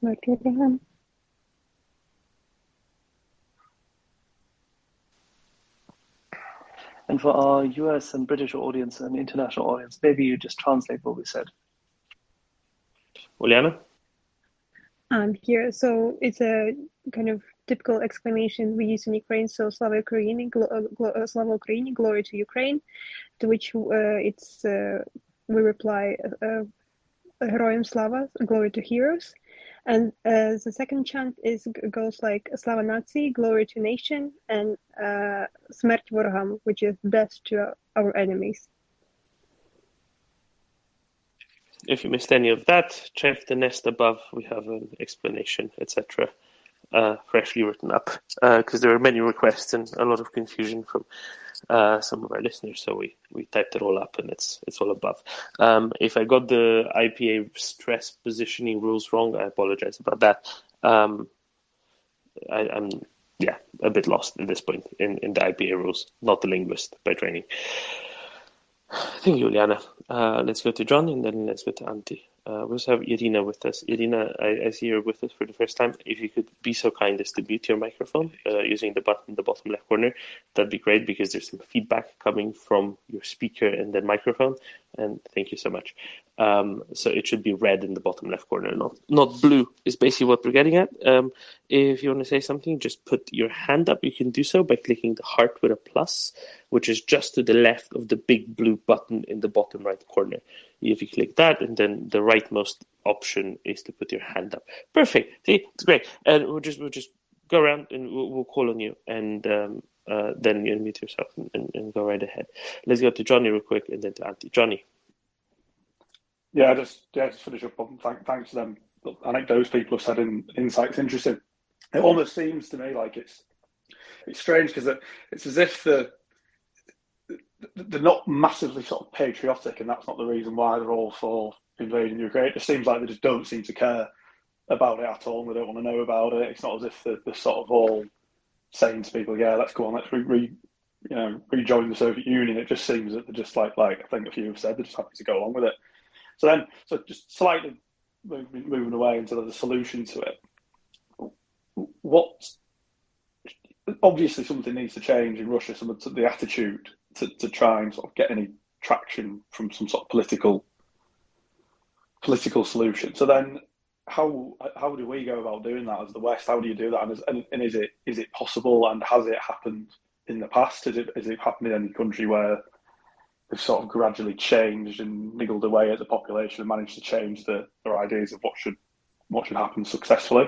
Smert Voraham. And for our US and British audience and international audience, maybe you just translate what we said. Uliana? Um, here, so it's a kind of typical exclamation we use in Ukraine. So Slava Ukraini, glo- glo- Slava Ukraini, glory to Ukraine, to which uh, it's uh, we reply, uh, Heroim Slava, glory to heroes. And uh, the second chant is goes like Slava natsii, glory to nation, and uh, Smert Vorham, which is death to our enemies. If you missed any of that, check the nest above. We have an explanation, etc., uh, freshly written up because there are many requests and a lot of confusion from uh, some of our listeners. So we, we typed it all up and it's it's all above. Um, if I got the IPA stress positioning rules wrong, I apologize about that. Um, I, am yeah a bit lost at this point in, in the IPA rules, not the linguist by training. Thank you, Juliana. Uh, let's go to John and then let's go to Antti. Uh, we also have Irina with us. Irina, I, I, see you're with us for the first time. If you could be so kind as to mute your microphone uh, using the button in the bottom left corner, that'd be great because there's some feedback coming from your speaker and then microphone. And thank you so much. Um, so it should be red in the bottom left corner, not not blue. Is basically what we're getting at. Um, if you want to say something, just put your hand up. You can do so by clicking the heart with a plus, which is just to the left of the big blue button in the bottom right corner. If you click that, and then the rightmost option is to put your hand up. Perfect. See, it's great. And we'll just we'll just go around and we'll, we'll call on you, and um, uh, then you unmute yourself and, and, and, go right ahead. Let's go to Johnny real quick, and then to Antti Johnny. Yeah, just yeah, just finish up. Thank, thanks to them. Anecdotes people have said in insights interesting. It almost seems to me like it's it's strange because it, it's as if the they're not massively sort of patriotic, and that's not the reason why they're all for invading Ukraine. It just seems like they just don't seem to care about it at all. And they don't want to know about it. It's not as if they're, they're sort of all saying to people, "Yeah, let's go on, let's re, re, you know rejoin the Soviet Union." It just seems that they're just like like I think a few have said they're just happy to go along with it. So then, so just slightly moving, away into the solution to it. What obviously something needs to change in Russia. Some of the attitude to, to try and sort of get any traction from some sort of political political solution. So then, how how do we go about doing that as the West? How do you do that? And is, and, and is it is it possible? And has it happened in the past? Is it is it happened in any country where they've sort of gradually changed and niggled away at the population and managed to change the, their ideas of what should what should happen successfully?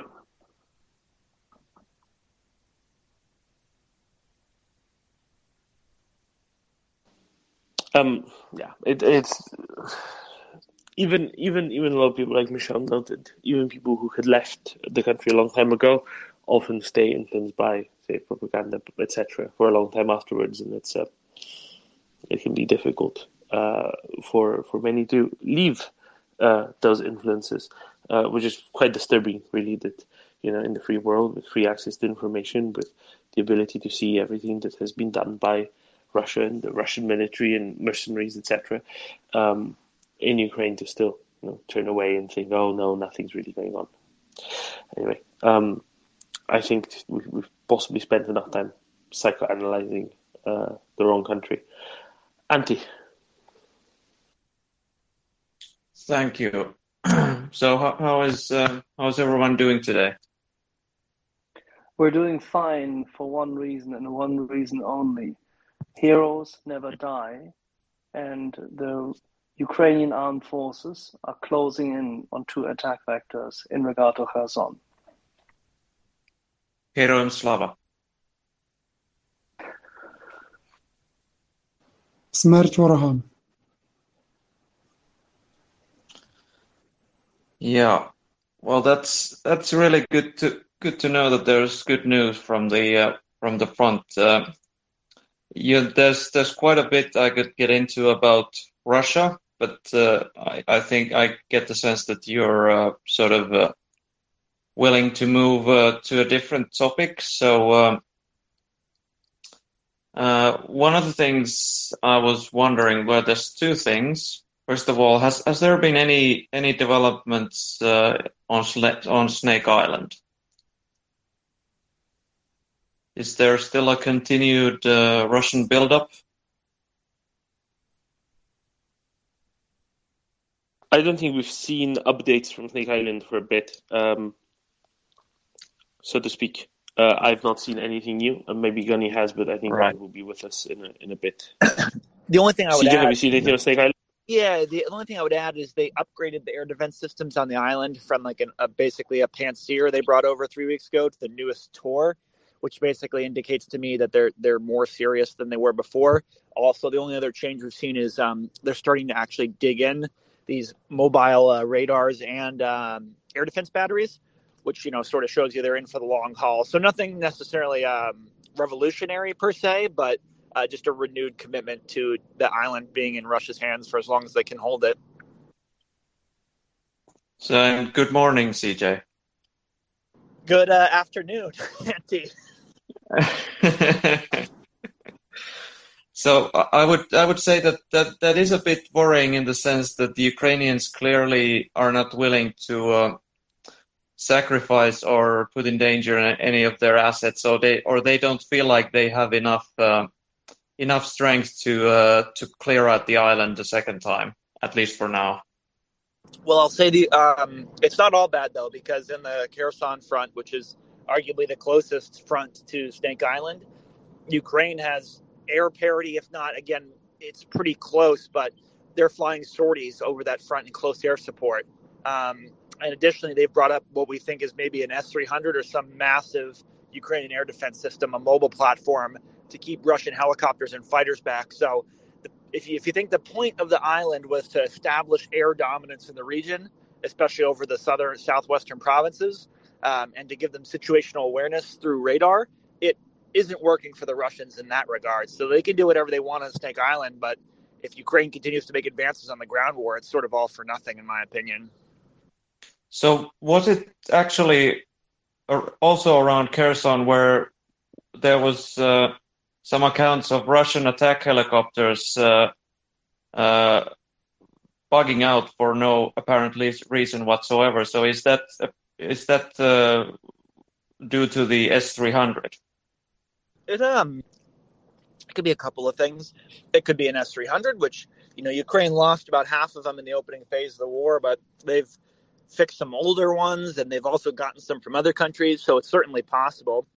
Um, yeah, it, it's even even even a lot of people like Michelle noted, even people who had left the country a long time ago, often stay influenced by say propaganda, etc., for a long time afterwards, and it's uh, it can be difficult uh, for for many to leave uh, those influences, uh, which is quite disturbing, really. That you know, in the free world, with free access to information, with the ability to see everything that has been done by Russia and the Russian military and mercenaries, etc., um, in Ukraine to still you know, turn away and think, oh no, nothing's really going on. Anyway, um, I think we've possibly spent enough time psychoanalyzing uh, the wrong country. Antti. Thank you. so, how, how is uh, how's everyone doing today? We're doing fine for one reason and one reason only heroes never die, and the Ukrainian armed forces are closing in on two attack vectors in regard to Kherson. Heroem slava. Смерть ворогам. Yeah, well, that's that's really good to good to know that there's good news from the uh, from the front. Uh, yeah, there's there's quite a bit I could get into about Russia, but uh, I, I think I get the sense that you're uh, sort of uh, willing to move uh, to a different topic. So um, uh, one of the things I was wondering, well, there's two things. First of all, has has there been any any developments uh, on on Snake Island? Is there still a continued uh, Russian buildup? I don't think we've seen updates from Snake Island for a bit, um, so to speak. Uh, I've not seen anything new. Uh, maybe Gunny has, but I think right. will be with us in a, in a bit. the only thing I would CJ, add, have you seen anything on Snake Island? Yeah, the only thing I would add is they upgraded the air defense systems on the island from like an, a basically a Pantsir they brought over three weeks ago to the newest Tor which basically indicates to me that they're they're more serious than they were before. Also, the only other change we've seen is um, they're starting to actually dig in these mobile uh, radars and um, air defense batteries, which you know sort of shows you they're in for the long haul. So nothing necessarily um, revolutionary per se, but uh, just a renewed commitment to the island being in Russia's hands for as long as they can hold it. So, good morning, CJ. Good uh, afternoon, Antti. so I would I would say that, that that is a bit worrying in the sense that the Ukrainians clearly are not willing to uh, sacrifice or put in danger any of their assets, or they or they don't feel like they have enough uh, enough strength to uh, to clear out the island a second time, at least for now. Well, I'll say the um, it's not all bad though, because in the Kherson front, which is arguably the closest front to Snake Island. Ukraine has air parity, if not, again, it's pretty close, but they're flying sorties over that front and close air support. Um, and additionally, they've brought up what we think is maybe an S 300 or some massive Ukrainian air defense system, a mobile platform to keep Russian helicopters and fighters back. So, if you, if you think the point of the island was to establish air dominance in the region, especially over the southern southwestern provinces, um, and to give them situational awareness through radar, it isn't working for the Russians in that regard. So they can do whatever they want on Snake Island, but if Ukraine continues to make advances on the ground war, it's sort of all for nothing, in my opinion. So was it actually also around Kherson where there was uh, some accounts of Russian attack helicopters uh, uh, bugging out for no apparent reason whatsoever. So is that uh, is that uh, due to the S three hundred? It um, it could be a couple of things. It could be an S three hundred, which you know Ukraine lost about half of them in the opening phase of the war, but they've fix some older ones, and they've also gotten some from other countries. So it's certainly possible.